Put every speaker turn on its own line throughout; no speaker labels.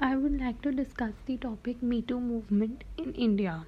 I would like to discuss the topic Me Too movement in India.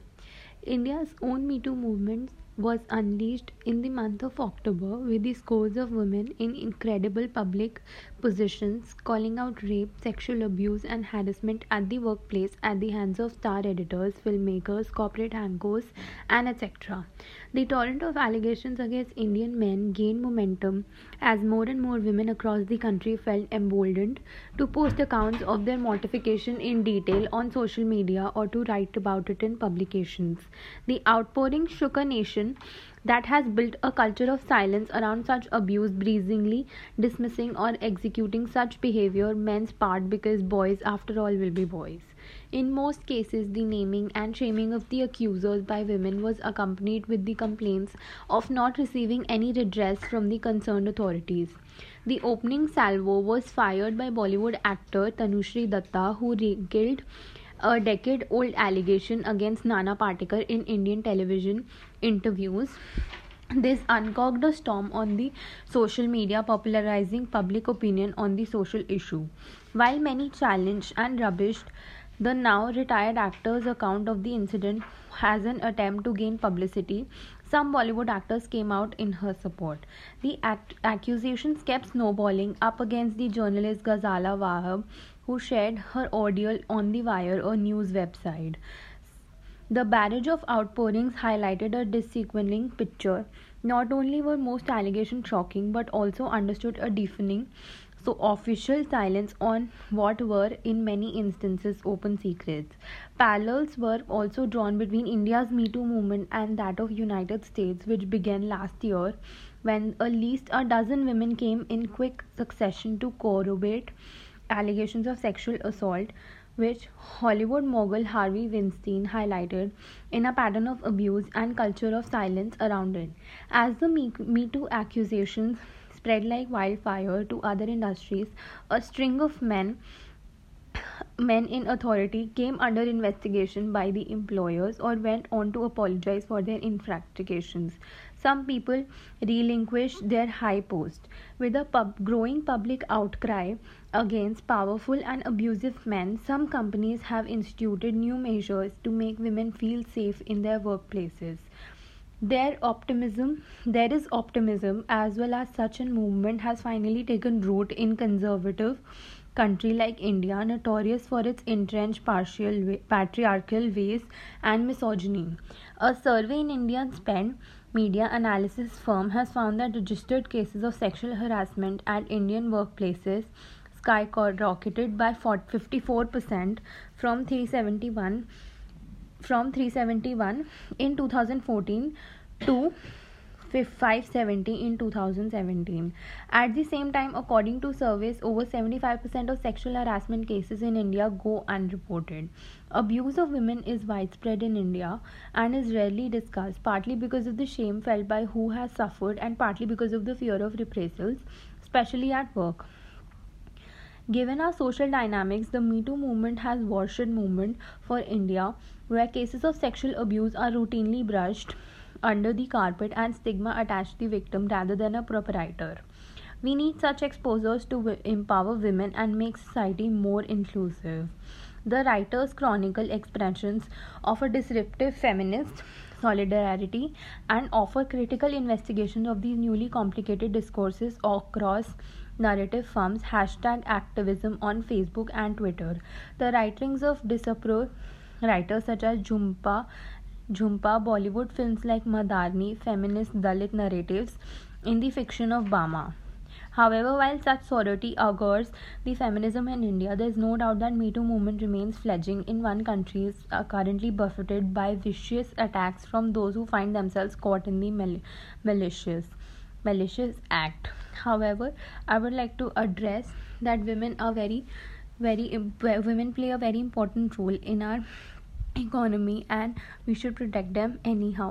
India's own Me Too movement was unleashed in the month of October with the scores of women in incredible public positions calling out rape, sexual abuse, and harassment at the workplace at the hands of star editors, filmmakers, corporate anchors, and etc. The torrent of allegations against Indian men gained momentum as more and more women across the country felt emboldened to post accounts of their mortification in detail on social media or to write about it in publications. The outpouring shook a nation that has built a culture of silence around such abuse, breezingly dismissing or executing such behavior men's part because boys, after all, will be boys. In most cases, the naming and shaming of the accusers by women was accompanied with the complaints of not receiving any redress from the concerned authorities. The opening salvo was fired by Bollywood actor Tanushree Datta, who regaled a decade old allegation against Nana Patekar in Indian television interviews. This uncocked a storm on the social media, popularizing public opinion on the social issue. While many challenged and rubbished the now retired actor's account of the incident as an attempt to gain publicity, some Bollywood actors came out in her support. The act- accusations kept snowballing up against the journalist Ghazala Wahab, who shared her ordeal on The Wire, a news website. The barrage of outpourings highlighted a dissequeling picture. Not only were most allegations shocking, but also understood a deafening, so official silence on what were in many instances open secrets. Parallels were also drawn between India's Me Too movement and that of United States, which began last year when at least a dozen women came in quick succession to corroborate allegations of sexual assault, which Hollywood mogul Harvey Weinstein highlighted in a pattern of abuse and culture of silence around it. As the Me, Too accusations spread like wildfire to other industries, a string of men men in authority came under investigation by the employers or went on to apologize for their infractions. Some people relinquished their high post. With a pub- growing public outcry against powerful and abusive men, some companies have instituted new measures to make women feel safe in their workplaces. Their optimism, there is optimism as well as such a movement has finally taken root in conservative country like India, notorious for its entrenched partial, patriarchal ways and misogyny. A survey in Indian spent media analysis firm has found that registered cases of sexual harassment at Indian workplaces skyrocketed by 54% from 371 from 371 in 2014 to 570 in 2017. At the same time, according to surveys, over 75% of sexual harassment cases in India go unreported. Abuse of women is widespread in India and is rarely discussed, partly because of the shame felt by who has suffered and partly because of the fear of reprisals, especially at work. Given our social dynamics, the Me Too movement has watershed movement for India, where cases of sexual abuse are routinely brushed under the carpet and stigma attached to the victim rather than a proprietor. We need such exposures to empower women and make society more inclusive. The writers chronicle expressions of a disruptive feminist solidarity and offer critical investigations of these newly complicated discourses across narrative forms hashtag activism on facebook and twitter the writings of disapprove writers such as jhumpa Jhumpa, Bollywood films like Mardaani, feminist Dalit narratives in the fiction of Bama. However, while such sorority augurs the feminism in India, there is no doubt that Me Too movement remains fledging in one country is uh, currently buffeted by vicious attacks from those who find themselves caught in the mal- malicious malicious act. However, I would like to address that women are very very women play a very important role in our economy and we should protect them anyhow